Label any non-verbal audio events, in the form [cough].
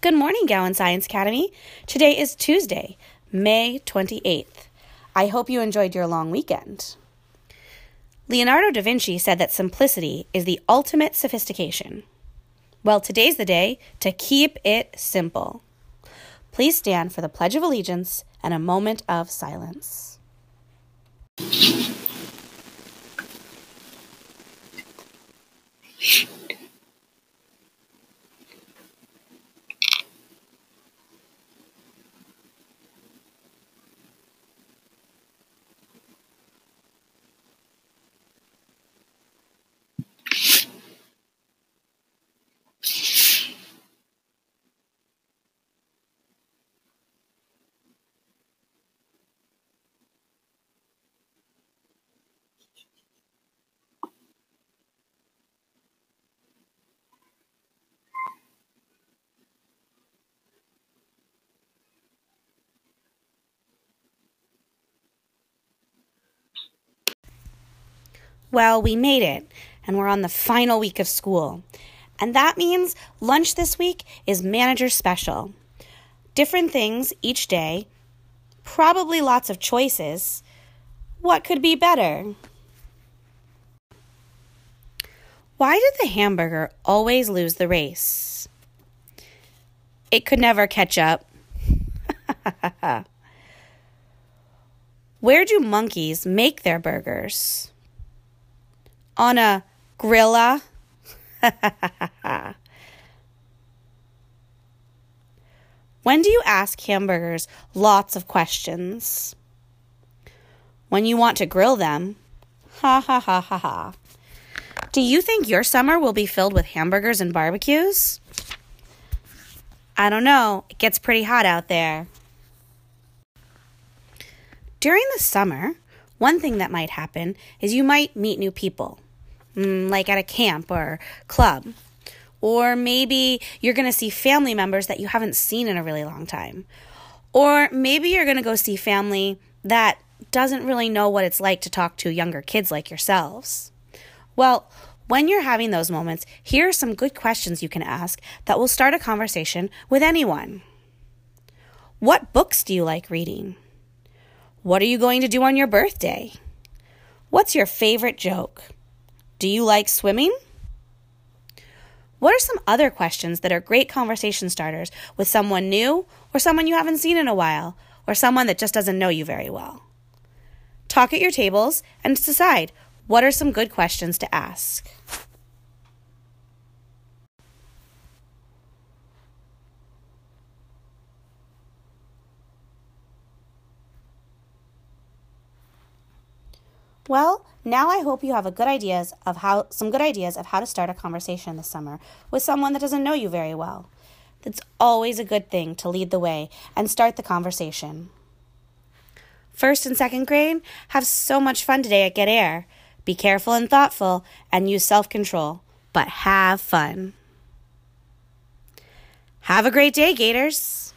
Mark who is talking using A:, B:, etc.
A: Good morning, Gowan Science Academy. Today is Tuesday, May 28th. I hope you enjoyed your long weekend. Leonardo da Vinci said that simplicity is the ultimate sophistication. Well, today's the day to keep it simple. Please stand for the Pledge of Allegiance and a moment of silence. [laughs] Well, we made it, and we're on the final week of school. And that means lunch this week is manager special. Different things each day, probably lots of choices. What could be better? Why did the hamburger always lose the race? It could never catch up. [laughs] Where do monkeys make their burgers? On a grilla. [laughs] when do you ask hamburgers lots of questions? When you want to grill them. Ha ha ha ha ha. Do you think your summer will be filled with hamburgers and barbecues? I don't know. It gets pretty hot out there. During the summer, one thing that might happen is you might meet new people Mm, like at a camp or club. Or maybe you're going to see family members that you haven't seen in a really long time. Or maybe you're going to go see family that doesn't really know what it's like to talk to younger kids like yourselves. Well, when you're having those moments, here are some good questions you can ask that will start a conversation with anyone. What books do you like reading? What are you going to do on your birthday? What's your favorite joke? Do you like swimming? What are some other questions that are great conversation starters with someone new or someone you haven't seen in a while or someone that just doesn't know you very well? Talk at your tables and decide what are some good questions to ask. Well, now I hope you have a good ideas of how some good ideas of how to start a conversation this summer with someone that doesn't know you very well. It's always a good thing to lead the way and start the conversation. First and second grade, have so much fun today at Get Air. Be careful and thoughtful and use self control, but have fun. Have a great day, Gators.